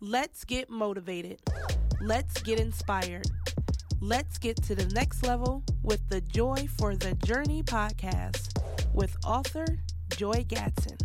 Let's get motivated. Let's get inspired. Let's get to the next level with the Joy for the Journey podcast with author Joy Gatson.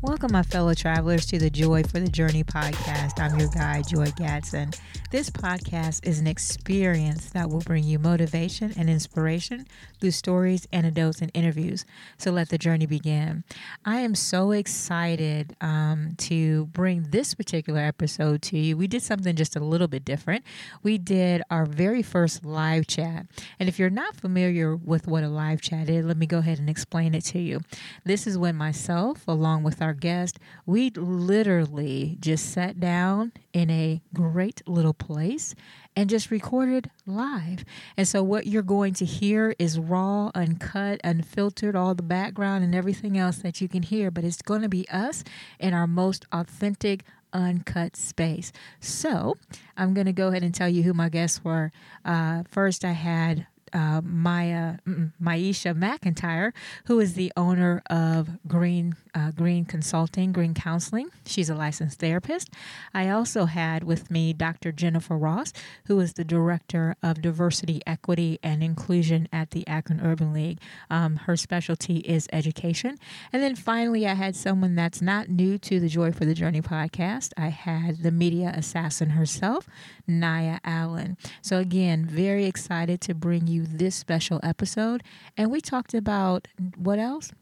Welcome, my fellow travelers, to the Joy for the Journey podcast. I'm your guide, Joy Gatson. This podcast is an experience that will bring you motivation and inspiration through stories, anecdotes, and interviews. So let the journey begin. I am so excited um, to bring this particular episode to you. We did something just a little bit different. We did our very first live chat. And if you're not familiar with what a live chat is, let me go ahead and explain it to you. This is when myself, along with our guest, we literally just sat down in a great little place and just recorded live. And so, what you're going to hear is raw, uncut, unfiltered, all the background and everything else that you can hear, but it's going to be us in our most authentic, uncut space. So, I'm going to go ahead and tell you who my guests were. Uh, first, I had uh, Maya Maisha McIntyre, who is the owner of Green uh, Green Consulting, Green Counseling. She's a licensed therapist. I also had with me Dr. Jennifer Ross, who is the director of diversity, equity, and inclusion at the Akron Urban League. Um, her specialty is education. And then finally, I had someone that's not new to the Joy for the Journey podcast. I had the media assassin herself, Naya Allen. So again, very excited to bring you this special episode. And we talked about what else?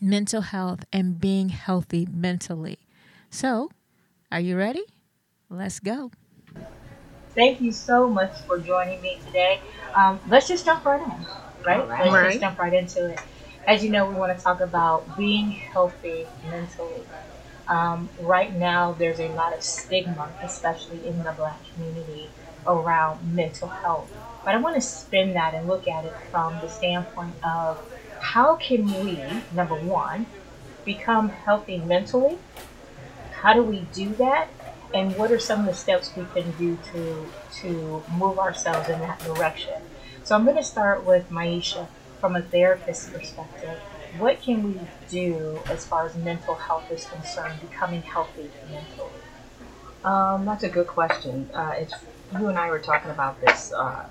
Mental health and being healthy mentally. So, are you ready? Let's go. Thank you so much for joining me today. Um, let's just jump right in, right? Let's right. just jump right into it. As you know, we want to talk about being healthy mentally. Um, right now, there's a lot of stigma, especially in the black community, around mental health. But I want to spin that and look at it from the standpoint of how can we, number one, become healthy mentally? How do we do that? And what are some of the steps we can do to to move ourselves in that direction? So I'm going to start with Maisha from a therapist perspective what can we do as far as mental health is concerned, becoming healthy mentally? Um, that's a good question. Uh, it's you and I were talking about this uh,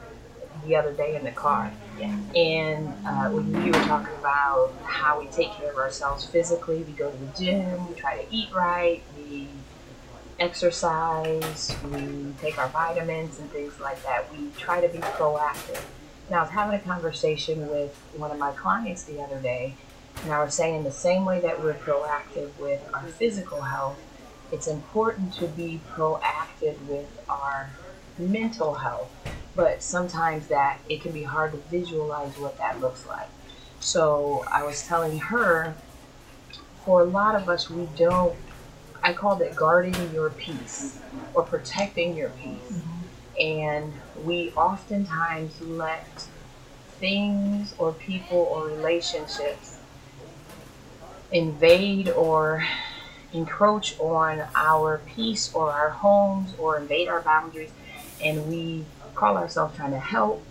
the other day in the car, yeah. and uh, when you were talking about how we take care of ourselves physically, we go to the gym, we try to eat right, we exercise, we take our vitamins and things like that. We try to be proactive. Now, I was having a conversation with one of my clients the other day, and I was saying, the same way that we're proactive with our physical health, it's important to be proactive with our mental health. But sometimes that it can be hard to visualize what that looks like. So I was telling her, for a lot of us, we don't. I called it guarding your peace or protecting your peace. Mm-hmm. And we oftentimes let things or people or relationships invade or encroach on our peace or our homes or invade our boundaries and we call ourselves trying to help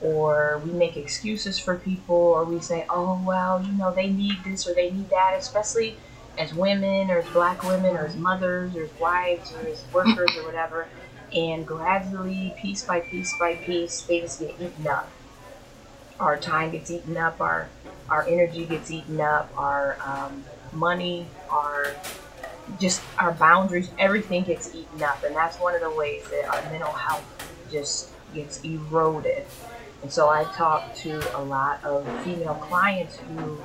or we make excuses for people or we say oh well you know they need this or they need that especially as women or as black women or as mothers or as wives or as workers or whatever. And gradually piece by piece by piece things get eaten up. Our time gets eaten up our our energy gets eaten up, our um, money, our just our boundaries, everything gets eaten up, and that's one of the ways that our mental health just gets eroded. And so I talk to a lot of female clients who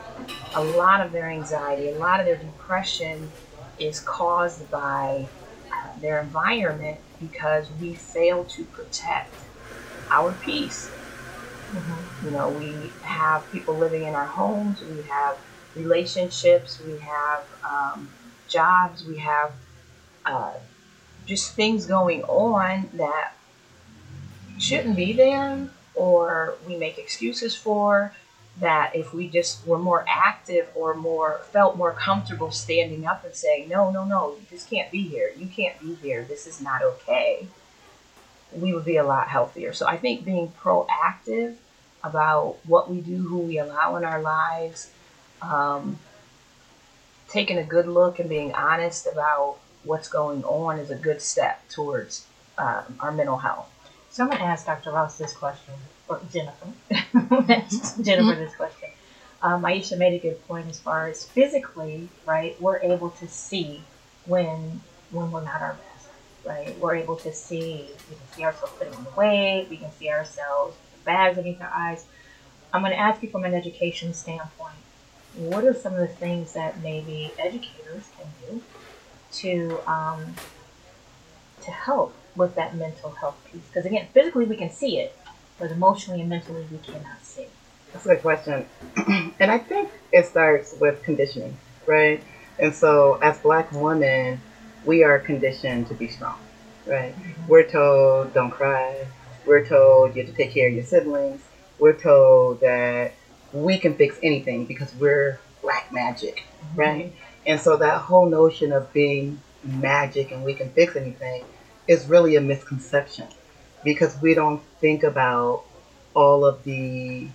a lot of their anxiety, a lot of their depression is caused by uh, their environment because we fail to protect our peace. Mm-hmm. You know, we have people living in our homes, we have relationships, we have um, jobs, we have uh, just things going on that shouldn't be there, or we make excuses for. That if we just were more active or more felt more comfortable standing up and saying, no, no, no, this can't be here. You can't be here. This is not okay we would be a lot healthier. So I think being proactive about what we do, who we allow in our lives, um, taking a good look and being honest about what's going on is a good step towards um, our mental health. So I'm to ask Dr. Ross this question, or Jennifer. Jennifer this question. Um, Maisha made a good point as far as physically, right? We're able to see when when we're not our best, right? We're able to see. We can see ourselves putting on the weight. We can see ourselves with bags underneath our eyes. I'm going to ask you from an education standpoint. What are some of the things that maybe educators can do to um, to help with that mental health piece? Because again, physically we can see it, but emotionally and mentally we cannot see. That's a good question. and I think it starts with conditioning, right? And so as black women, we are conditioned to be strong, right? Mm-hmm. We're told don't cry. We're told you have to take care of your siblings. We're told that we can fix anything because we're black magic, mm-hmm. right? And so that whole notion of being magic and we can fix anything is really a misconception because we don't think about all of the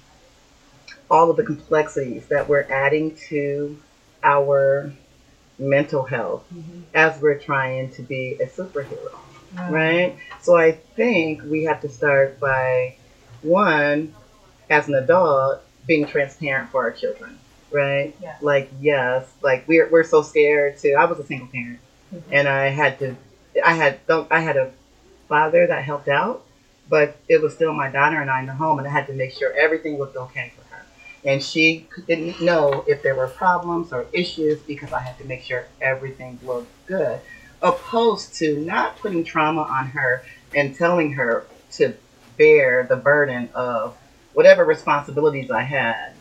all of the complexities that we're adding to our mental health mm-hmm. as we're trying to be a superhero mm-hmm. right so i think we have to start by one as an adult being transparent for our children right yeah. like yes like we're, we're so scared to i was a single parent mm-hmm. and i had to I had I had a father that helped out, but it was still my daughter and I in the home, and I had to make sure everything looked okay for her. And she didn't know if there were problems or issues because I had to make sure everything looked good, opposed to not putting trauma on her and telling her to bear the burden of whatever responsibilities I had,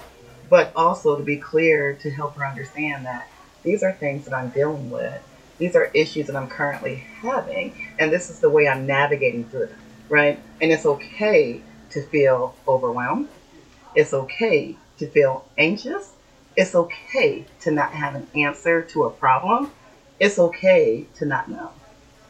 but also to be clear to help her understand that these are things that I'm dealing with these are issues that I'm currently having, and this is the way I'm navigating through them, right? And it's okay to feel overwhelmed. It's okay to feel anxious. It's okay to not have an answer to a problem. It's okay to not know,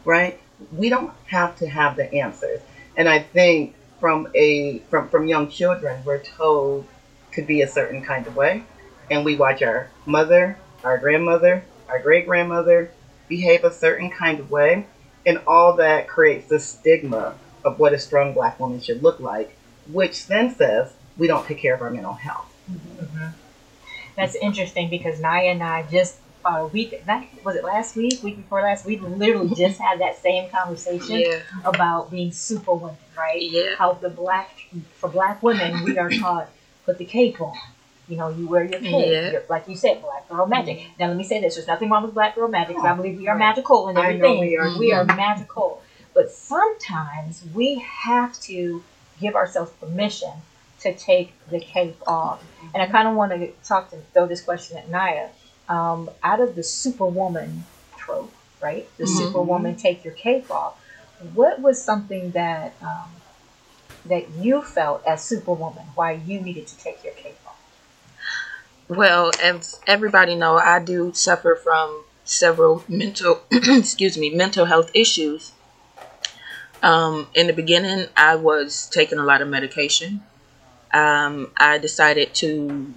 right? We don't have to have the answers. And I think from a from from young children, we're told to be a certain kind of way, and we watch our mother, our grandmother, our great grandmother, behave a certain kind of way, and all that creates the stigma of what a strong black woman should look like, which then says we don't take care of our mental health. Mm-hmm. That's interesting because Naya and I just uh, a week was it last week, week before last, we literally just had that same conversation yeah. about being super women, right? Yeah. How the black for black women we are taught put the cape on, you know, you wear your cape. Yeah. Like you said, black girl magic. Mm-hmm. Now let me say this: there's nothing wrong with black girl magic. I believe we are magical and everything. we are. We are magical. But sometimes we have to give ourselves permission to take the cape off. And I kind of want to talk to throw this question at Naya. Um, out of the superwoman trope, right? The mm-hmm. superwoman take your cape off. What was something that um, that you felt as superwoman why you needed to take your cape well, as everybody know, I do suffer from several mental, excuse me, mental health issues. Um, in the beginning, I was taking a lot of medication. Um, I decided to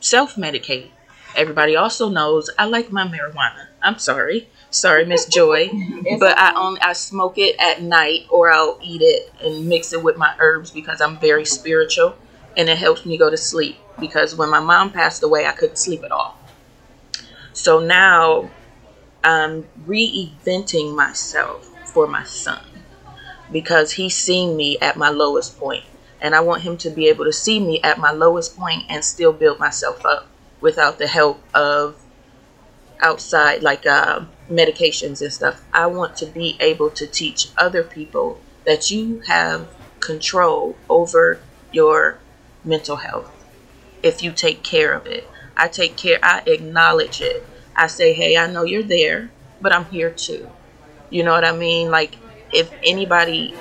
self-medicate. Everybody also knows I like my marijuana. I'm sorry, sorry, Miss Joy, but I only I smoke it at night or I'll eat it and mix it with my herbs because I'm very spiritual and it helps me go to sleep because when my mom passed away, I couldn't sleep at all. So now I'm reinventing myself for my son because he's seen me at my lowest point, and I want him to be able to see me at my lowest point and still build myself up without the help of outside like uh, medications and stuff. I want to be able to teach other people that you have control over your mental health if you take care of it. I take care, I acknowledge it. I say, hey, I know you're there, but I'm here too. You know what I mean? Like, if anybody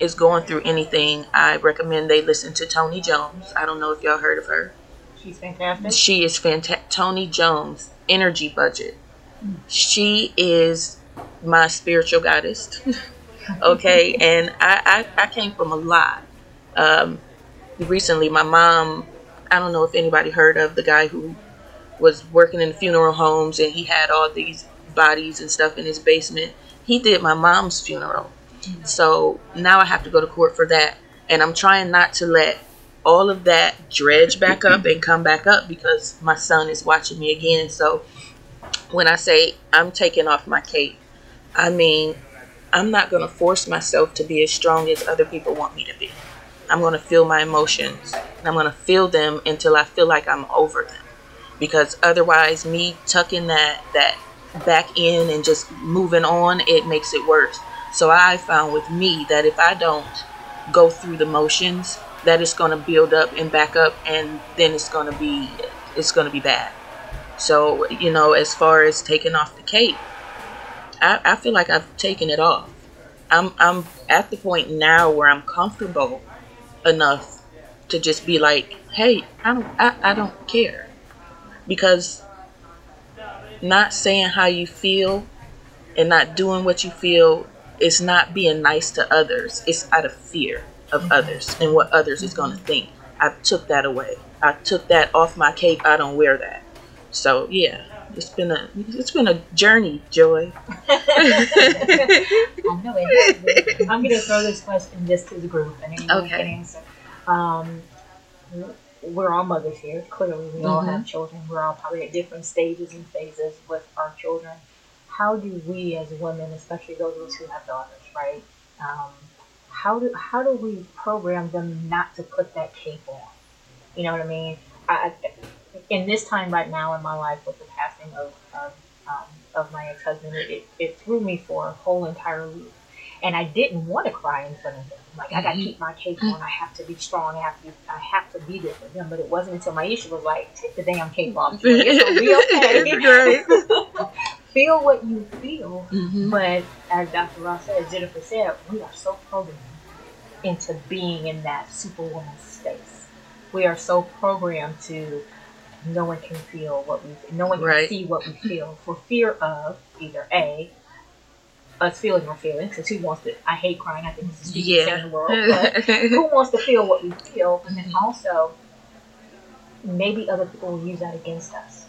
is going through anything, I recommend they listen to Tony Jones. I don't know if y'all heard of her. She's fantastic. She is fantastic. Tony Jones, Energy Budget. She is my spiritual goddess. okay, and I, I, I came from a lot. Um, recently my mom i don't know if anybody heard of the guy who was working in funeral homes and he had all these bodies and stuff in his basement. He did my mom's funeral. So now I have to go to court for that. And I'm trying not to let all of that dredge back up and come back up because my son is watching me again. So when I say I'm taking off my cape, I mean I'm not going to force myself to be as strong as other people want me to be. I'm going to feel my emotions and I'm going to feel them until I feel like I'm over them. Because otherwise me tucking that that back in and just moving on, it makes it worse. So I found with me that if I don't go through the motions, that it's going to build up and back up and then it's going to be it's going to be bad. So, you know, as far as taking off the cape, I, I feel like I've taken it off. I'm I'm at the point now where I'm comfortable enough to just be like, hey, I don't I, I don't care. Because not saying how you feel and not doing what you feel is not being nice to others. It's out of fear of others and what others is gonna think. I took that away. I took that off my cape. I don't wear that. So yeah, it's been a it's been a journey, Joy. I know it. I'm gonna throw this question just to the group, and anyone Okay. can answer. Um, we're all mothers here. Clearly, we all Mm-hmm. have children. We're all probably at different stages and phases with our children. How do we, as women, especially those of us who have daughters, right? Um, how do how do we program them not to put that cape on? You know what I mean? I- in this time right now in my life with the passing of of, um, of my ex husband, it, it, threw me for a whole entire loop. And I didn't want to cry in front of him. Like I got to keep my cape on. I have to be strong. I have to. Be, I have to be there for him. But it wasn't until my issue was like, take the damn cape off. It's gonna be okay. feel what you feel. Mhm. But as Dr. Ross said, as Jennifer said, we are so programmed into being in that superwoman space. We are so programmed to no one can feel what we no one can Right. see what we feel for fear of either A us feeling our feelings because who wants to I hate crying, I think it's the stupidest thing Yeah. the world. But who wants to feel what we feel? And then mm-hmm. also maybe other people will use that against us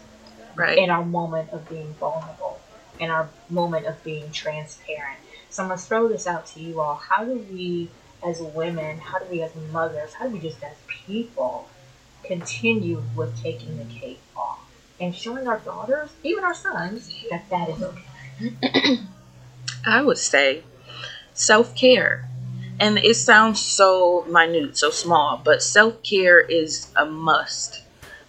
right. in our moment of being vulnerable, in our moment of being transparent. So I'm gonna throw this out to you all. How do we, as women, how do we, as mothers, how do we just as people, continue with taking the cape off and showing our daughters, even our sons, that that is okay? I would say self care. And it sounds so minute, so small, but self care is a must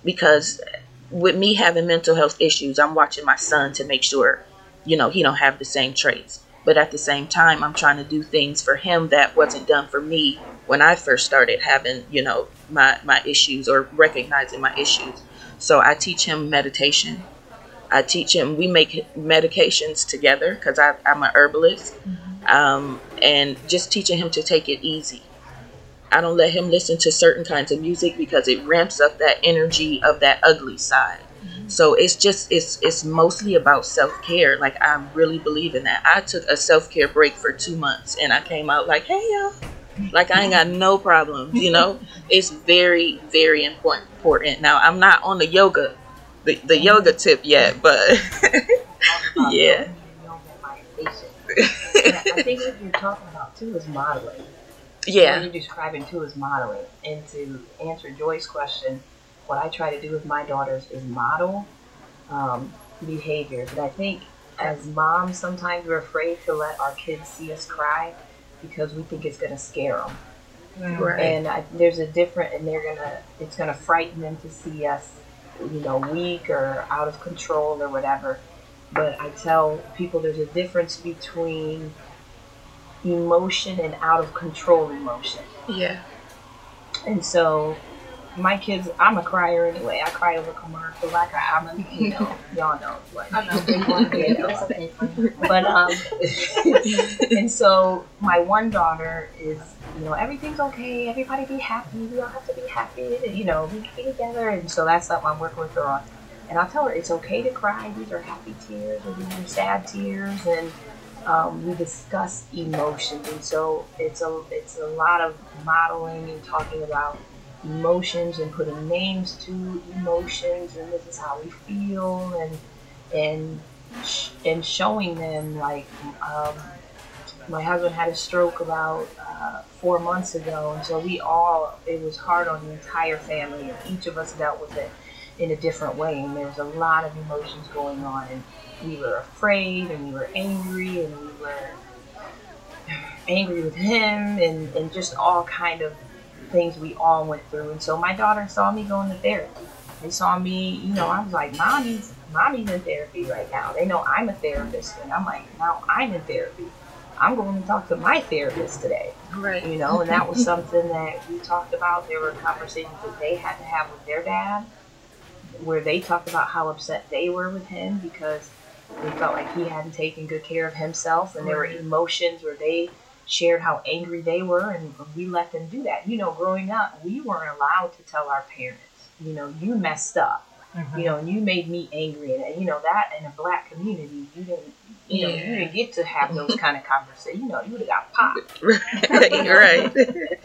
because with me having mental health issues, I'm watching my son to make sure, you know, he don't have the same traits. But at the same time, I'm trying to do things for him that wasn't done for me when I first started having, you know, my, my issues or recognizing my issues. So I teach him meditation. I teach him, we make medications together because I'm a herbalist. Um, and just teaching him to take it easy. I don't let him listen to certain kinds of music because it ramps up that energy of that ugly side. So it's just it's it's mostly about self care. Like I really believe in that. I took a self care break for two months and I came out like, hey y'all, like I ain't got no problems. You know, it's very very important. Important. Now I'm not on the yoga, the the yoga tip yet, but yeah. I think what you're talking about too is modeling. What Yeah. you're describing too is modeling. And to answer Joy's question, what I try to do with my daughters is model um, behavior. But I think as moms, sometimes we're afraid to let our kids see us cry because we think it's going to scare them. Right. And I, there's a different, and they're gonna, it's gonna frighten them to see us, you know, weak or out of control or whatever. But I tell people there's a difference between emotion and out of control emotion. Yeah. And so, my kids, I'm a crier anyway. I cry over commercials. I. I'm a, you know, y'all know Like, I'm what. You know. But um, and so my one daughter is, you know, everything's okay. Everybody be happy. We all have to be happy. And, you know, we can be together. And so that's something I'm working with her on. And I'll tell her it's okay to cry. These are happy tears or these are sad tears. And um, we discuss emotions. And so it's a it's a lot of modeling and talking about emotions and putting names to emotions and this is how we feel and and sh- and showing them like um, my husband had a stroke about uh, four months ago, and so we all it was hard on the entire family, and each of us dealt with it in a different way, and there was a lot of emotions going on, and we were afraid, and we were angry, and we were angry with him, and, and just all kind of things we all went through, and so my daughter saw me going to therapy. They saw me, you know, I was like, mommy's mommy's in therapy right now. They know I'm a therapist, and I'm like, now I'm in therapy. I'm going to talk to my therapist today. Right. You know, and that was something that we talked about. There were conversations that they had to have with their dad, where they talked about how upset they were with him because they felt like he hadn't taken good care of himself, and there were emotions where they shared how angry they were, and we let them do that. You know, growing up, we weren't allowed to tell our parents, you know, you messed up you mm-hmm. know, and you made me angry, and you know that in a black community, you didn't, you know, you didn't get to have those kind of conversations. You know, you would have got popped. right.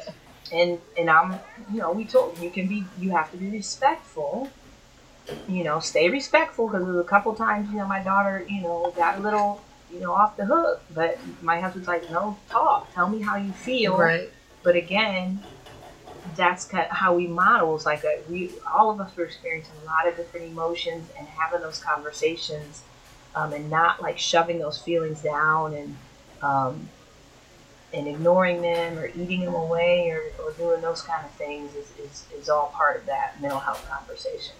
And and I'm, you know, we told you can be, you have to be respectful. You know, stay respectful because there was a couple times, you know, my daughter, you know, got a little, you know, off the hook. But my husband's like, no, talk, tell me how you feel. right. But again, that's kind of how we model. It's like a, we, all of us were experiencing a lot of different emotions and having those conversations, um, and not like shoving those feelings down and um, and ignoring them or eating them away or, or doing those kind of things is, is, is all part of that mental health conversation.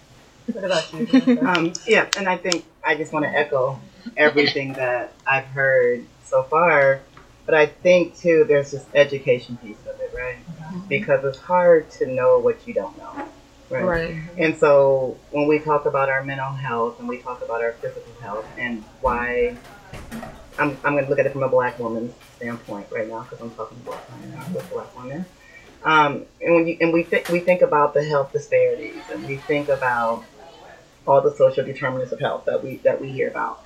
What about you? Um, yeah, and I think I just want to echo everything that I've heard so far. But I think too, there's this education piece of it, right? Because it's hard to know what you don't know, right? Right. And so when we talk about our mental health and we talk about our physical health and why, I'm, I'm going to look at it from a black woman's standpoint right now because I'm talking about with black women. Um, and when you, and we think we think about the health disparities and we think about all the social determinants of health that we that we hear about.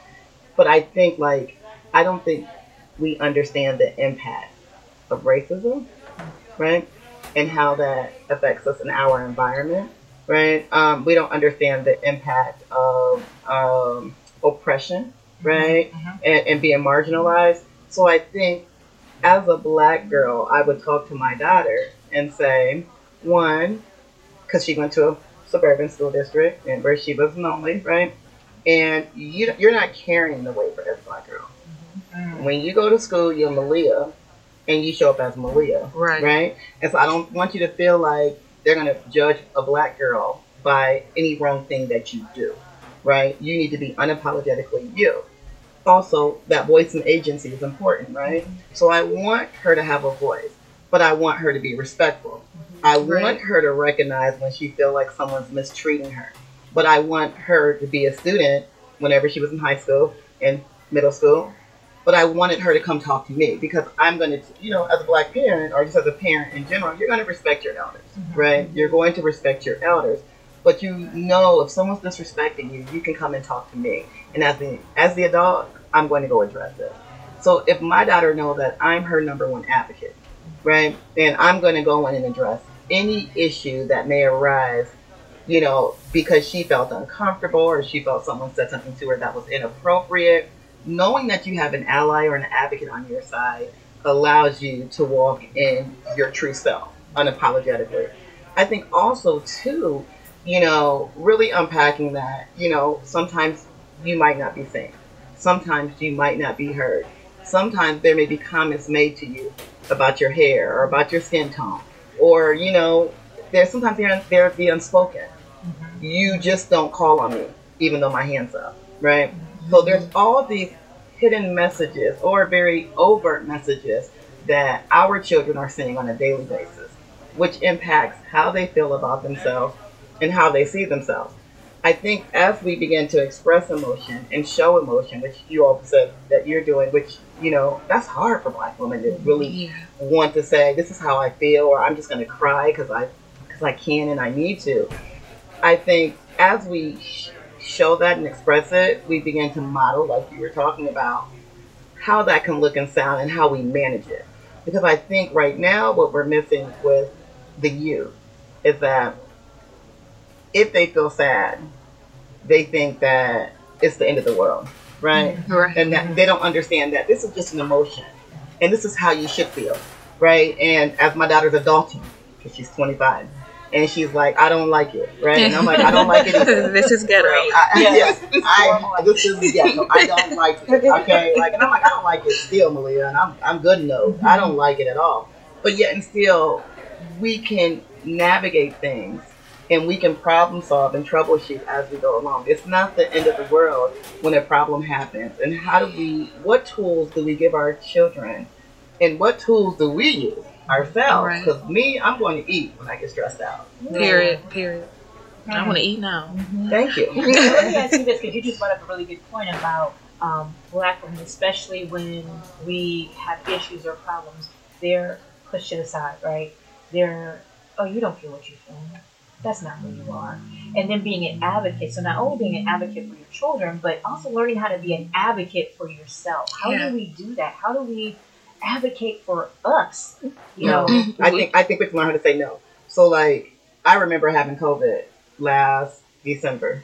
But I think like I don't think we understand the impact of racism, right? And how that affects us in our environment, right? Um, we don't understand the impact of um, oppression, right? And, and being marginalized. So I think as a black girl, I would talk to my daughter and say, one, because she went to a suburban school district and where she was lonely, right? And you, you're not carrying the weight for every black girl. Mm-hmm. When you go to school, you're Malia, and you show up as Malia, Right. right? And so I don't want you to feel like they're gonna judge a black girl by any wrong thing that you do, right? You need to be unapologetically you. Also, that voice and agency is important, right? Mm-hmm. So I want her to have a voice, but I want her to be respectful. Mm-hmm. I want her to recognize when she feel like someone's mistreating her, but I want her to be a student whenever she was in high school and middle school. But I wanted her to come talk to me because I'm going to, you know, as a black parent or just as a parent in general, you're going to respect your elders, mm-hmm. right? You're going to respect your elders, but you know if someone's disrespecting you, you can come and talk to me. And as the as the adult, I'm going to go address it. So if my daughter knows that I'm her number one advocate, right, then I'm going to go in and address any issue that may arise, you know, because she felt uncomfortable or she felt someone said something to her that was inappropriate. Knowing that you have an ally or an advocate on your side allows you to walk in your true self unapologetically. I think also too, you know, really unpacking that, you know, sometimes you might not be seen. Sometimes you might not be heard. Sometimes there may be comments made to you about your hair or about your skin tone. Or, you know, there's sometimes they're, the unspoken. You just don't call on me, even though my hand's up, right? So there's mm-hmm. all these hidden messages or very overt messages that our children are seeing on a daily basis, which impacts how they feel about themselves and how they see themselves. I think as we begin to express emotion and show emotion, which you all said that you're doing, which, you know, that's hard for black women to really Yeah. want to say, this is how I feel, or I'm just going to cry because I, cause I can and I need to. I think as we show that and express it, we begin to model, like you were talking about, how that can look and sound and how we manage it. Because I think right now what we're missing with the youth is that if they feel sad, they think that it's the end of the world. right? Mm-hmm. Right. And that they don't understand that this is just an emotion, and this is how you should feel, right? And as my daughter's adulting, because she's 25, and she's like, I don't like it, right? And I'm like, I don't like it either. this is ghetto. I, yes, I, this is ghetto. I don't like it. Okay, like, and I'm like, I don't like it still, Malia, and I'm, I'm good no. I don't like it at all. But yet and still, we can navigate things, and we can problem solve and troubleshoot as we go along. It's not the end of the world when a problem happens. And how do we? What tools do we give our children, and what tools do we use ourselves? Right. Because me, I'm going to eat when I get stressed out. Period. Period. I want to eat now. Thank you. Let me ask you this, because you just brought up a really good point about um, black women, especially when we have issues or problems. They're pushed to the side, right? They're, oh, you don't feel what you feel. That's not who you are. And then being an advocate. So not only being an advocate for your children, but also learning how to be an advocate for yourself. How Yeah. do we do that? How do we advocate for us? You No, know, mm-hmm. I think I think we can learn how to say no. So like I remember having COVID last December,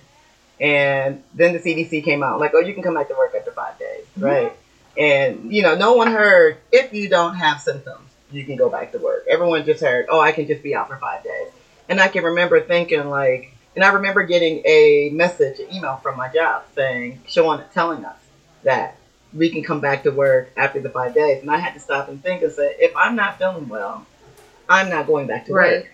and then the CDC came out like, oh, you can come back to work after five days, mm-hmm. right? And you know, no one heard if you don't have symptoms, you can go back to work. Everyone just heard, oh, I can just be out for five days. And I can remember thinking like, and I remember getting a message, an email from my job saying, showing, telling us that we can come back to work after the five days. And I had to stop and think and say, if I'm not feeling well, I'm not going back to Right. work.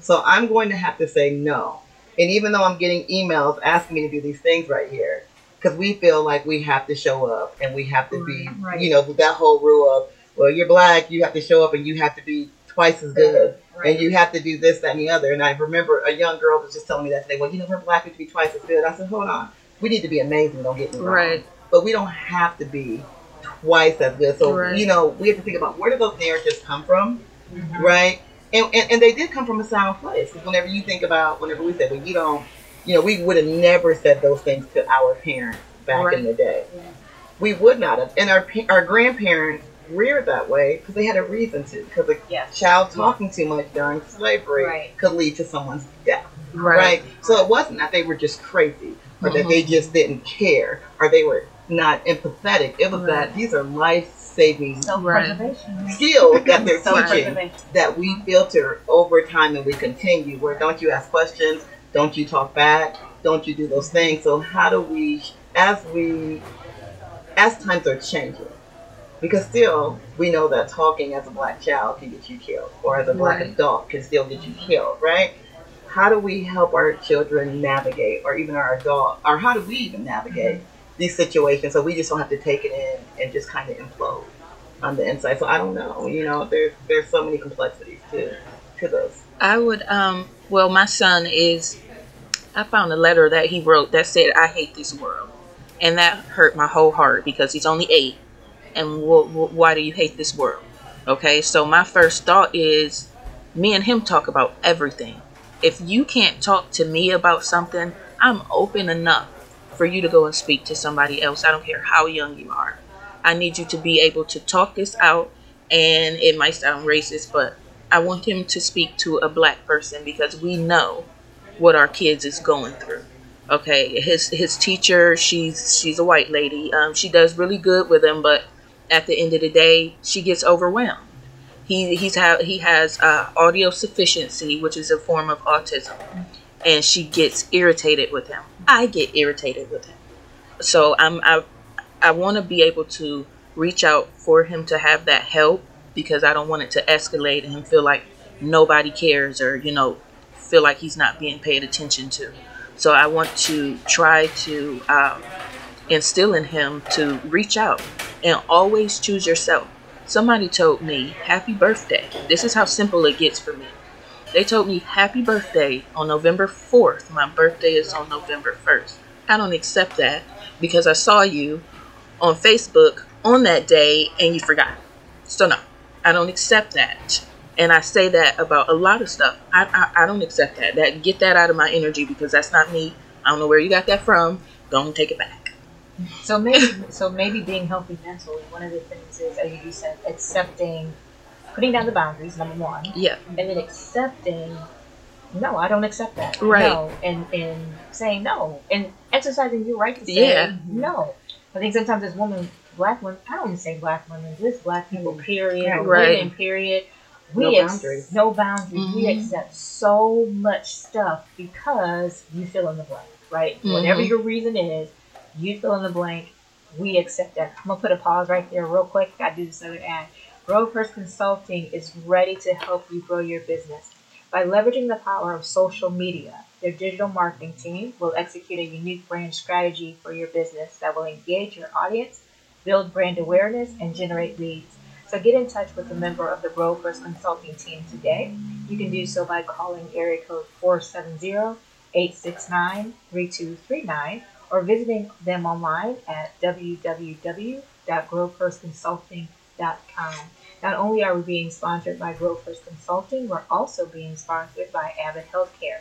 So I'm going to have to say no. And even though I'm getting emails asking me to do these things right here, because we feel like we have to show up and we have to be, Right. you know, that whole rule of, well, you're black, you have to show up and you have to be twice as good. And you have to do this, that, and the other. And I remember a young girl was just telling me that today, well, you know, we're black, we have to be twice as good. I said, hold on. We need to be amazing, don't get me wrong Right. But we don't have to be twice as good. So Right. you know, we have to think about where do those narratives come from, mm-hmm. right? And, and and they did come from a sound place. 'Cause whenever you think about, whenever we said, well, you don't, you know, we would have never said those things to our parents back Right. in the day. We would not have, and our our grandparents reared that way because they had a reason to. Because a Yes. child talking too much during slavery Right. could lead to someone's death Right. right? So it wasn't that they were just crazy or that they mm-hmm. just didn't care or they were not empathetic. It was Right. that these are life saving skills that they're teaching that we filter over time and we continue. Where don't you ask questions? Don't you talk back? Don't you do those things? So how do we, as we, as times are changing, because still we know that talking as a black child can get you killed, or as a black Right. adult can still get you killed, right? How do we help our children navigate, or even our adult, or how do we even navigate these situations so we just don't have to take it in and just kind of implode on the inside? So I don't know. You know, there's there's so many complexities to to those. I would um well my son is I found a letter that he wrote that said I hate this world. And that hurt my whole heart because he's only 8 and wh- wh- why do you hate this world? Okay? So my first thought is me and him talk about everything. If you can't talk to me about something, I'm open enough for you to go and speak to somebody else. I don't care how young you are. I need you to be able to talk this out and it might sound racist, but I want him to speak to a black person because we know what our kids is going through. Okay, his his teacher, she's she's a white lady. Um, she does really good with him, but at the end of the day, she gets overwhelmed. He he's ha- he has uh, audio sufficiency, which is a form of autism, and she gets irritated with him. I get irritated with him. So I'm I I want to be able to reach out for him to have that help because I don't want it to escalate and him feel like nobody cares or you know feel like he's not being paid attention to. So I want to try to um, instill in him to reach out and always choose yourself. Somebody told me happy birthday. This is how simple it gets for me. They told me happy birthday on November 4th. My birthday is on November 1st. I don't accept that because I saw you on Facebook on that day and you forgot. So no, I don't accept that. And I say that about a lot of stuff. I, I, I don't accept that. That get that out of my energy because that's not me. I don't know where you got that from. Don't take it back. So maybe, so maybe being healthy mentally. One of the things is, as you said, accepting, putting down the boundaries. Number one, Yeah. and then accepting. No, I don't accept that. Right. No, and and saying no, and exercising your right to say Yeah. no. I think sometimes as women, black women, I don't even say black women, just black people, period, Yeah, or right. women, period. We No ex- boundaries. no boundaries. We Mhm. accept so much stuff because you fill in the blank, right? Whatever Mhm. your reason is, you fill in the blank. We accept that. I'm gonna put a pause right there, real quick. Got to do this other ad. Brokers Consulting is ready to help you grow your business by leveraging the power of social media. Their digital marketing team will execute a unique brand strategy for your business that will engage your audience, build brand awareness, and generate leads. So get in touch with a member of the Brokers Consulting team today. You can do so by calling area code 470-869-3239 or visiting them online at www.growpersconsulting.com. Not only are we being sponsored by Grow First Consulting, we're also being sponsored by Avid Healthcare.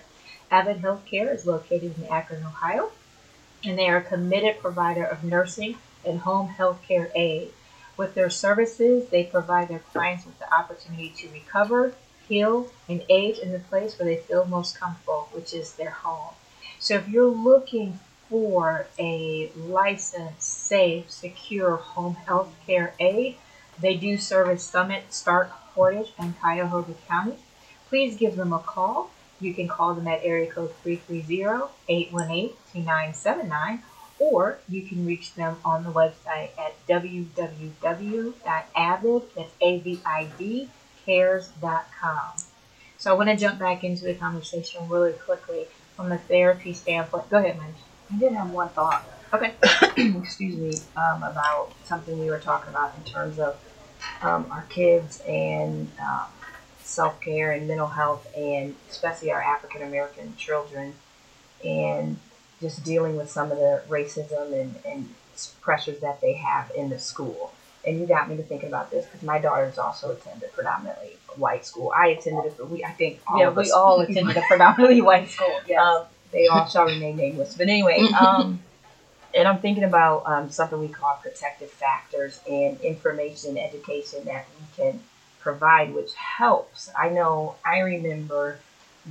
Avid Healthcare is located in Akron, Ohio, and they are a committed provider of nursing and home health care aid. With their services, they provide their clients with the opportunity to recover, heal, and age in the place where they feel most comfortable, which is their home. So if you're looking for a licensed, safe, secure home health care aid, they do service Summit, Stark, Portage, and Cuyahoga County. Please give them a call. You can call them at area code 330-818-2979 or you can reach them on the website at www.avid, that's A-V-I-D. So I want to jump back into the conversation really quickly from a therapy standpoint. Go ahead, Maisha. I did have one thought. Okay. excuse me, um, about something we were talking about in terms of um, our kids and um, self care and mental health, and especially our African American children, and just dealing with some of the racism and, and pressures that they have in the school. And you got me to thinking about this because my daughters also attended predominantly white school. I attended it, but we I think all yeah, we all attended a predominantly white school. Yes. um, they all shall remain nameless. But anyway, um, and I'm thinking about um, something we call protective factors and information education that we can provide, which helps. I know I remember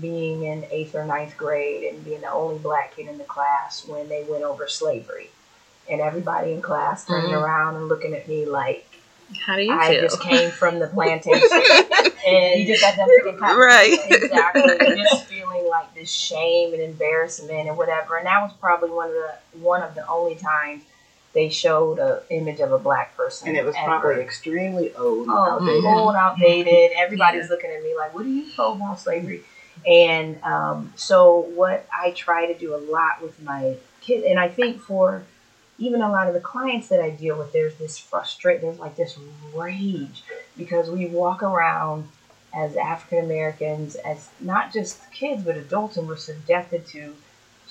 being in eighth or ninth grade and being the only black kid in the class when they went over slavery. And everybody in class turning Mhm. around and looking at me like How do you I feel? just came from the plantation. and you just got done picking cotton. right. exactly. And just feeling like this shame and embarrassment and whatever. And that was probably one of the one of the only times they showed an image of a black person. And it was ever. probably extremely old. oh, outdated. old, outdated. Everybody's looking at me like, "What do you know about slavery?" And um, so, what I try to do a lot with my kid, and I think for even a lot of the clients that I deal with, there's this frustrate, there's like this rage because we walk around as African Americans, as not just kids but adults, and we're subjected to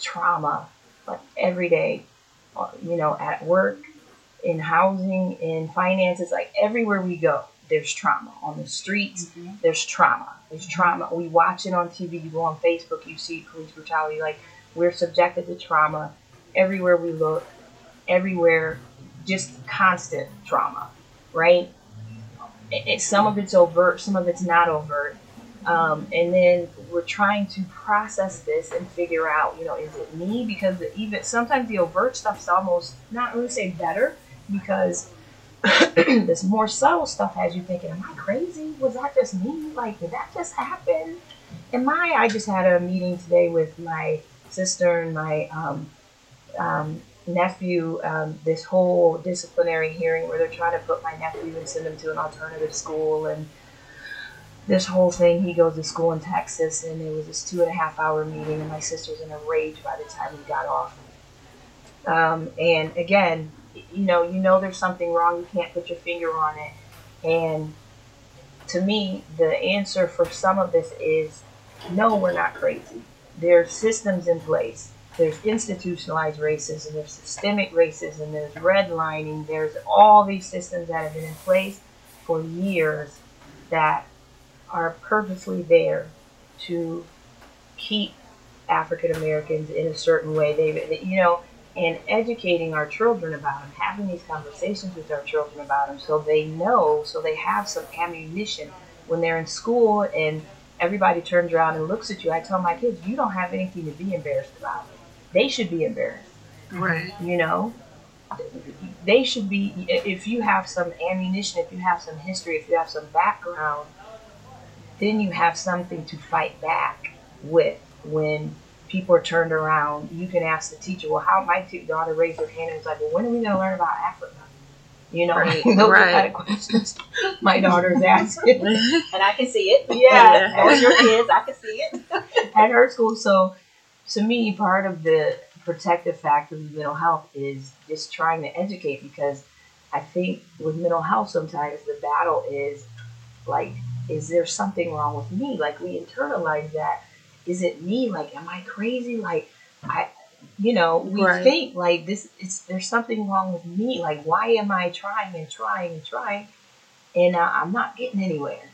trauma like every day, uh, you know, at work, in housing, in finances, like everywhere we go, there's trauma on the streets. There's trauma. There's trauma. We watch it on TV. You go on Facebook, you see police brutality. Like we're subjected to trauma everywhere we look, everywhere, just constant trauma, right? It, some of it's overt, some of it's not overt. Um, and then we're trying to process this and figure out, you know, is it me? Because the, even sometimes the overt stuff's almost not really say better because this more subtle stuff has you thinking, am I crazy? Was that just me? Like, did that just happen? Am I? I just had a meeting today with my sister and my um, um, nephew. Um, this whole disciplinary hearing where they're trying to put my nephew and send him to an alternative school and this whole thing. He goes to school in Texas, and it was this two and a half hour meeting, and my sister's in a rage by the time we got off. Um, and again, you know, you know there's something wrong. You can't put your finger on it. And to me, the answer for some of this is no, we're not crazy. There's systems in place. There's institutionalized racism. There's systemic racism. There's redlining. There's all these systems that have been in place for years that are purposely there to keep African Americans in a certain way. They, you know, and educating our children about them, having these conversations with our children about them, so they know, so they have some ammunition when they're in school and everybody turns around and looks at you. I tell my kids, you don't have anything to be embarrassed about. They should be embarrassed Right. you know they should be if you have some ammunition if you have some history if you have some background then you have something to fight back with when people are turned around you can ask the teacher well how my daughter raised her hand and was like well when are we going to learn about africa you know Right, those right. kind of questions my daughter's asking And I can see it. Yeah. Those your kids, I can see it. at her school. So, to me, part of the protective factor of mental health is just trying to educate because I think with mental health, sometimes the battle is like, is there something wrong with me? Like, we internalize that. Is it me? Like, am I crazy? Like, I, you know, we Right. think like this is there's something wrong with me. Like, why am I trying and trying and trying, and uh, I'm not getting anywhere?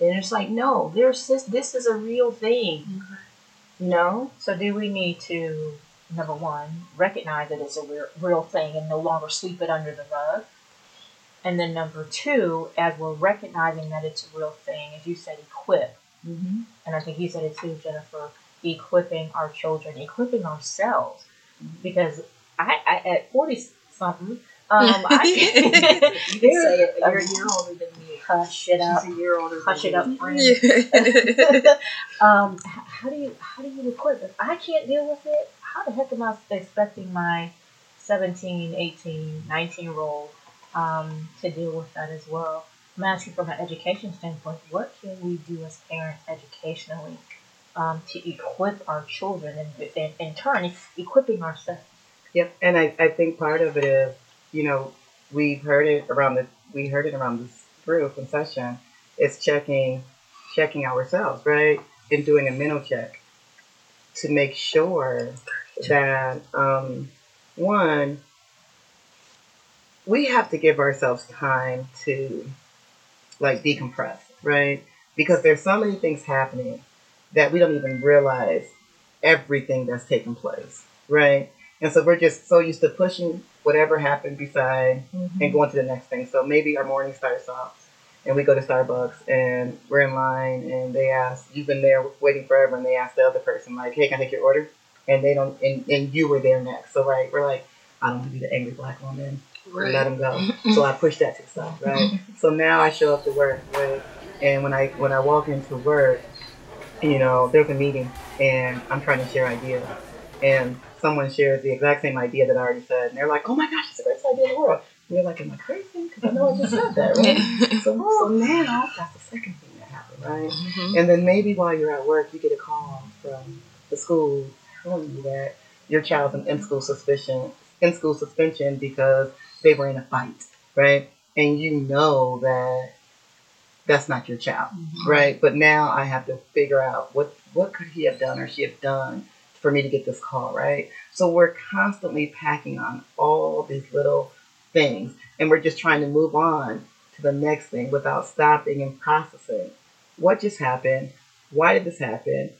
And it's like, no, there's this. This is a real thing. You know, So, do we need to, number one, recognize that it's a real, real thing and no longer sweep it under the rug? And then number two, as we're recognizing that it's a real thing, as you said, equip. mm-hmm. And I think you said it too, Jennifer, equipping our children, equipping ourselves. Because I, I at 40 something, um, I you can say it. You're year older than me. Hush it up. She's a year older. Hush than it up, friend. Yeah. um, how do you how do you record If I can't deal with it, how the heck am I expecting my 17, 18, 19 year old um, to deal with that as well? I'm asking from an education standpoint, what can we do as parents educationally um, to equip our children and, and in turn equipping ourselves? Yep, and I, I think part of it is, you know, we've heard it around the we heard it around this group and session. It's checking checking ourselves, right? And doing a mental check to make sure that um, one we have to give ourselves time to like decompress, right? Because there's so many things happening that we don't even realize everything that's taking place, right? And so we're just so used to pushing whatever happened beside mm-hmm. and going to the next thing. So maybe our morning starts off and we go to Starbucks and we're in line and they ask, you've been there waiting forever, and they ask the other person, like, hey, can I take your order? And they don't, and, and you were there next. So, right, we're like, I don't want to be the angry black woman. Let him go. So I push that to the side, right? so now I show up to work, right? And when I when I walk into work, you know, there's a meeting and I'm trying to share ideas. And someone shares the exact same idea that I already said. And they're like, oh my gosh, it's the best idea in the world. And you're like, am I crazy? Because I know I just said that, right? so, so now that's the second thing that happened, right? Mhm. And then maybe while you're at work, you get a call from the school telling you that your child's in in-school suspicion, in-school suspension because they were in a fight, right? And you know that that's not your child, right? But now I have to figure out what what could he have done or she have done for me to get this call, right? So we're constantly packing on all these little things, and we're just trying to move on to the next thing without stopping and processing what just happened, why did this happen,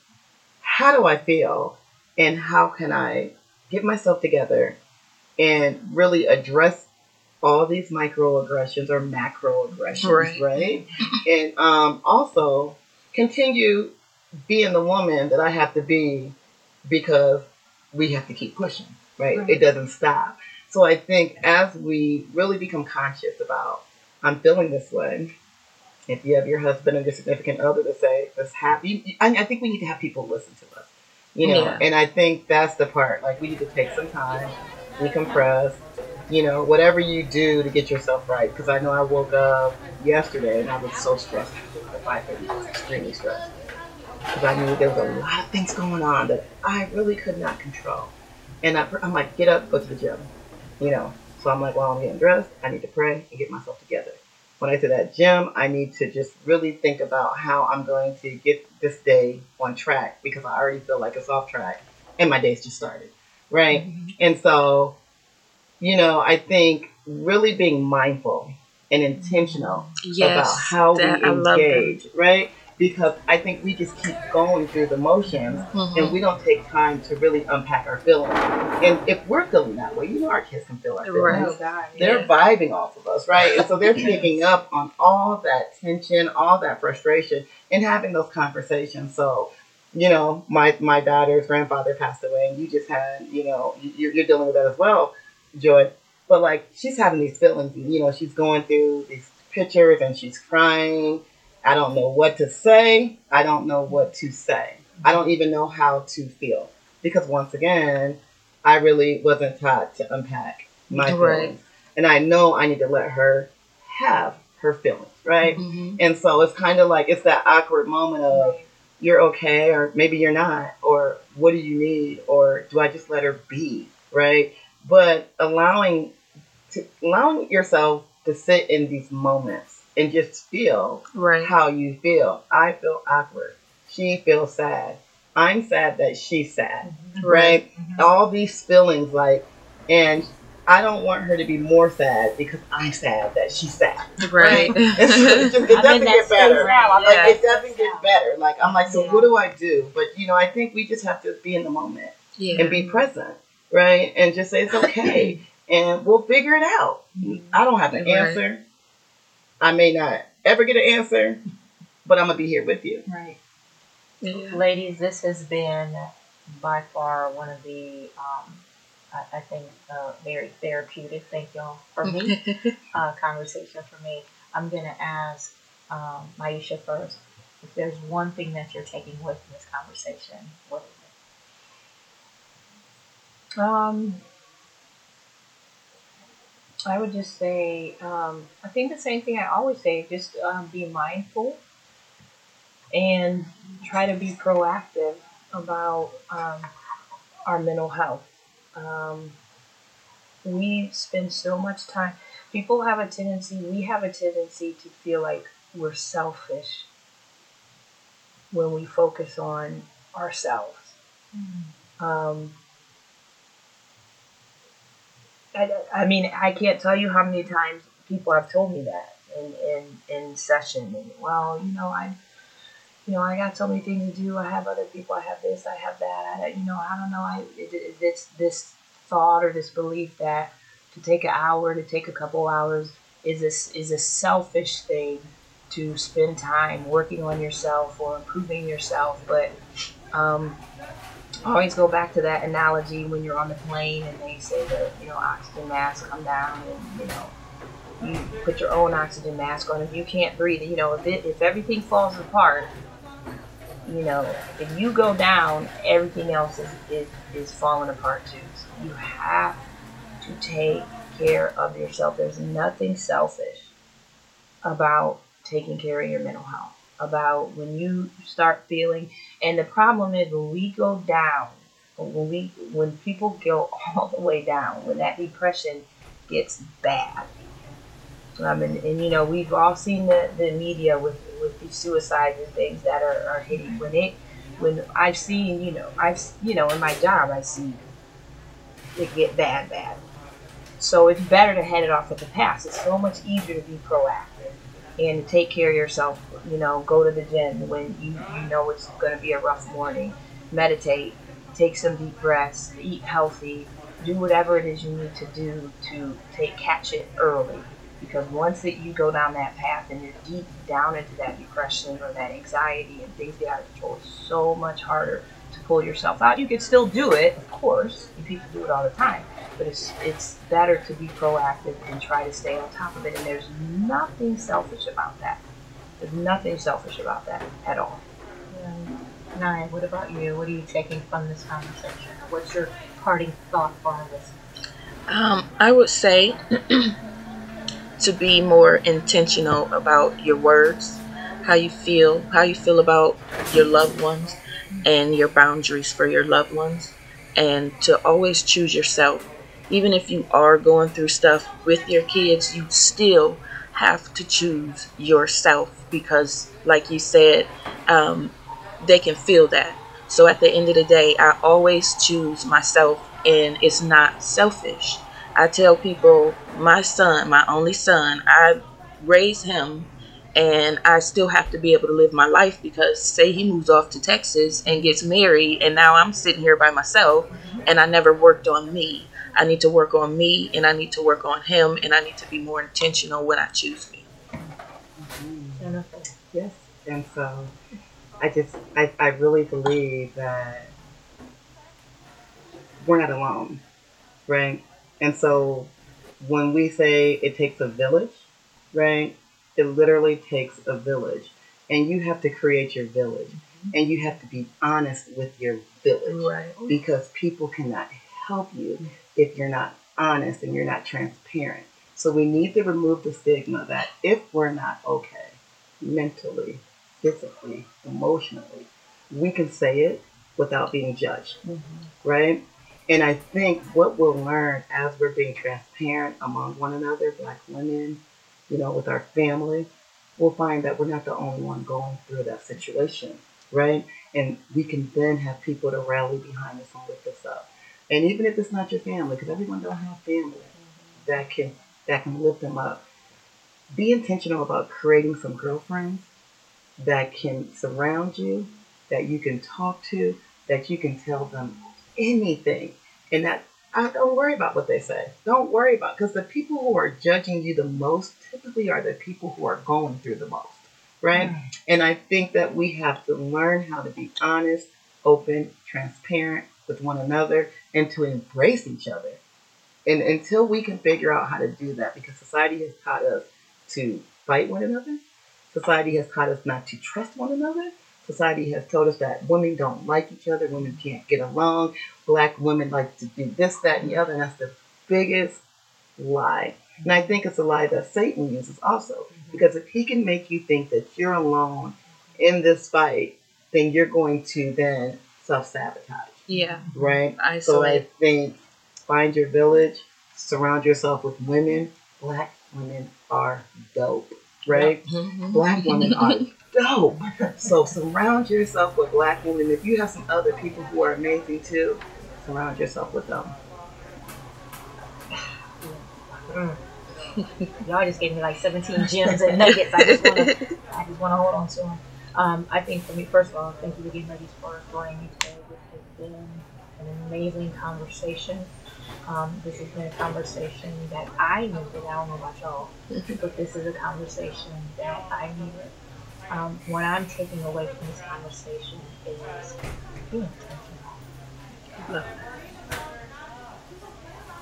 how do I feel, and how can I get myself together and really address all these microaggressions or macroaggressions, Right. right? and um, also continue being the woman that I have to be because we have to keep pushing, right? Right. It doesn't stop. So I think as we really become conscious about, I'm feeling this way. If you have your husband and your significant other to say, "This happy," I, I think we need to have people listen to us, you know. Yeah. And I think that's the part. Like we need to take some time, decompress, you know, whatever you do to get yourself right. Because I know I woke up yesterday and I was so stressed. Thirty, I was extremely stressed because I knew there was a lot of things going on that I really could not control. And I, I'm like, get up, go to the gym, you know. So I'm like, while I'm getting dressed, I need to pray and get myself together. When I get to that gym, I need to just really think about how I'm going to get this day on track because I already feel like it's off track and my day's just started, right? And so, you know, I think really being mindful and intentional Yes, about how we engage, right? Because I think we just keep going through the motions Mhm. and we don't take time to really unpack our feelings. And if we're feeling that way, you know our kids can feel our feelings. Right. Oh, God. They're Yeah. vibing off of us, right? And so they're picking up on all that tension, all that frustration, and having those conversations. So, you know, my my daughter's grandfather passed away, and you just had, you know, you- you're, you're dealing with that as well, Joy. But like she's having these feelings, you know, she's going through these pictures and she's crying. I don't know what to say. I don't know what to say. I don't even know how to feel because once again, I really wasn't taught to unpack my feelings, Right. and I know I need to let her have her feelings, right? Mhm. And so it's kind of like it's that awkward moment of you're okay or maybe you're not or what do you need or do I just let her be, right? But allowing to allowing yourself to sit in these moments and just feel Right. how you feel. I feel awkward. She feels sad. I'm sad that she's sad, right? All these feelings, like, and I don't want her to be more sad because I'm sad that she's sad. Right. It, just, it doesn't get better. now. Yeah. Like it doesn't get better. Like I'm like, so Yeah. what do I do? But you know, I think we just have to be in the moment yeah. and be present, right? And just say it's okay, and we'll figure it out. I don't have an Right. answer. I may not ever get an answer, but I'm gonna be here with you. Right. Yeah. Ladies, this has been by far one of the, um, I, I think, uh, very therapeutic, thank y'all, for me, uh, conversation for me. I'm going to ask um, Maisha first if there's one thing that you're taking away from this conversation. What is it? Um, I would just say, um, I think the same thing I always say, just um, be mindful and try to be proactive about um, our mental health. Um, we spend so much time, people have a tendency, we have a tendency to feel like we're selfish when we focus on ourselves. Um, I, I mean, I can't tell you how many times people have told me that in, in, in session. And, well, you know, I, you know, I got so many things to do. I have other people. I have this. I have that. I, you know, I don't know. I this this thought or this belief that to take an hour, to take a couple hours, is this is a selfish thing to spend time working on yourself or improving yourself. But um, Always go back to that analogy when you're on the plane and they say the you know oxygen mask come down and you know you put your own oxygen mask on. If you can't breathe you know if it if everything falls apart you know if you go down everything else is is, is falling apart too. So you have to take care of yourself. There's nothing selfish about taking care of your mental health about when you start feeling and the problem is when we go down, when we when people go all the way down, when that depression gets bad. Um, and, and you know we've all seen the, the media with with these suicides and things that are, are hitting when it when I've seen you know I've you know in my job I see it get bad bad. So it's better to head it off at the pass. It's so much easier to be proactive and take care of yourself. You know, go to the gym when you, you know it's going to be a rough morning. Meditate, take some deep breaths, eat healthy, do whatever it is you need to do to take catch it early. Because once that you go down that path and you're deep down into that depression or that anxiety and things get out of control, it's so much harder to pull yourself out. You could still do it, of course. and People do it all the time but it's it's better to be proactive and try to stay on top of it. And there's nothing selfish about that. There's nothing selfish about that at all. it? Naya, what about you? What are you taking from this conversation? What's your parting thought for our listeners? Um, I would say to be more intentional about your words, how you feel, how you feel about your loved ones, and your boundaries for your loved ones, and to always choose yourself. Even if you are going through stuff with your kids, you still have to choose yourself because, like you said, um, they can feel that. So at the end of the day, I always choose myself, and it's not selfish. I tell people, my son, my only son, I raised him, and I still have to be able to live my life because, say, he moves off to Texas and gets married, and now I'm sitting here by myself, mm-hmm. and I never worked on me. I need to work on me, and I need to work on him, and I need to be more intentional when I choose me. Jennifer. Yes. And so I just, I, I really believe that we're not alone, right? And so when we say it takes a village, right? It literally takes a village. And you have to create your village. Mm-hmm. And you have to be honest with your village. Right. Because people cannot help you if you're not honest and you're not transparent. So we need to remove the stigma that if we're not okay mentally, physically, emotionally, we can say it without being judged. Mm-hmm. Right? And I think what we'll learn as we're being transparent among one another, black women, you know, with our family, we'll find that we're not the only one going through that situation, right? And we can then have people to rally behind us and lift us up. And even if it's not your family, because everyone don't have family mm-hmm. that can that can lift them up. Be intentional about creating some girlfriends that can surround you, that you can talk to, that you can tell them anything. And that I don't worry about what they say. Don't worry about because the people who are judging you the most typically are the people who are going through the most, right? Mm. And I think that we have to learn how to be honest, open, transparent with one another, and to embrace each other. And until we can figure out how to do that, because society has taught us to fight one another, society has taught us not to trust one another, Society has told us that women don't like each other, women can't get along, black women like to do this, that, and the other. And that's the biggest lie. And I think it's a lie that Satan uses also. Mm-hmm. Because if he can make you think that you're alone in this fight, then you're going to then self sabotage. Yeah. Right? Isolate. So I think find your village, surround yourself with women. Black women are dope. Right? Mm-hmm. Black women are dope. So surround yourself with black women. If you have some other people who are amazing too, surround yourself with them. Y'all just gave me like 17 gems and nuggets. I just want to, I just want to hold on to them. Um, I think for me, first of all, thank you again, ladies, for joining me today. This has been an amazing conversation. Um, this has been a conversation that I needed. I don't know about y'all, but this is a conversation that I needed um, what I'm taking away from this conversation is being intentional.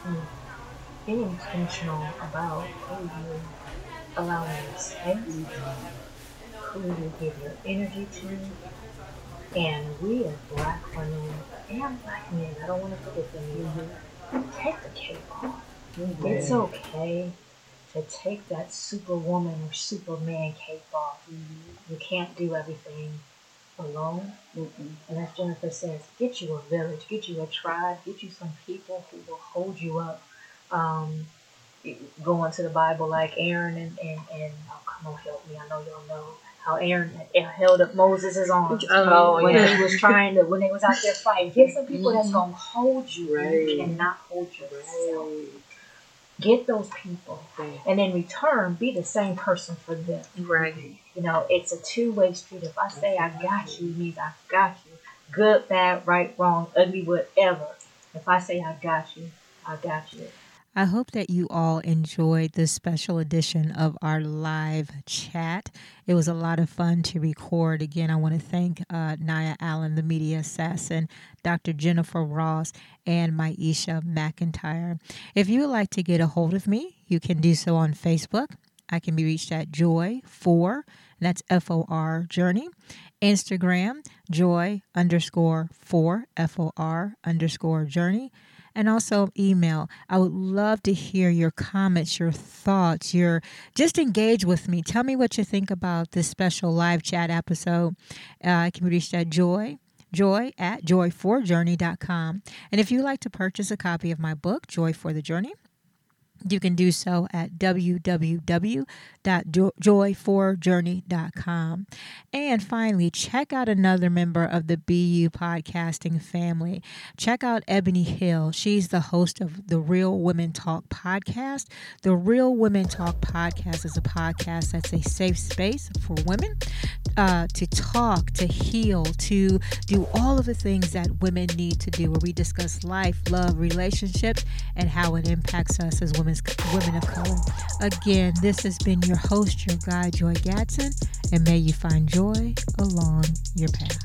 Mm. Be intentional about who you allow in space, who you give your energy to, and we as black women and black men, I don't want to take the cape off. Mm-hmm. It's okay to take that superwoman or superman cape off. Mm-hmm. You can't do everything alone. Mm-hmm. And as Jennifer says, get you a village, get you a tribe, get you some people who will hold you up. Um, going to the Bible like Aaron and, and, and oh, come on, help me. I know y'all know how Aaron held up Moses' arms oh, when yeah. he was trying to, when they was out there fighting. Get some people mm-hmm. that's going to hold you right. and cannot hold yourself. Right. Get those people, right. and in return, be the same person for them. Right. You know, it's a two way street. If I say I got you, means I got you. Good, bad, right, wrong, ugly, whatever. If I say I got you, I got you. I hope that you all enjoyed this special edition of our live chat. It was a lot of fun to record. Again, I want to thank uh, Naya Allen, the media assassin, Dr. Jennifer Ross, and Maisha McIntyre. If you would like to get a hold of me, you can do so on Facebook. I can be reached at Joy4, that's F O R Journey. Instagram, Joy underscore 4, F O R underscore Journey and also email. I would love to hear your comments, your thoughts, your just engage with me. Tell me what you think about this special live chat episode. Uh, I can be reached at joy joy at joy4journey.com. And if you'd like to purchase a copy of my book, Joy for the Journey, you can do so at www.joy4journey.com. And finally, check out another member of the BU podcasting family. Check out Ebony Hill. She's the host of the Real Women Talk podcast. The Real Women Talk podcast is a podcast that's a safe space for women uh, to talk, to heal, to do all of the things that women need to do, where we discuss life, love, relationships, and how it impacts us as women, women of color. Again, this has been your host, your guide, Joy Gatson, and may you find joy along your path.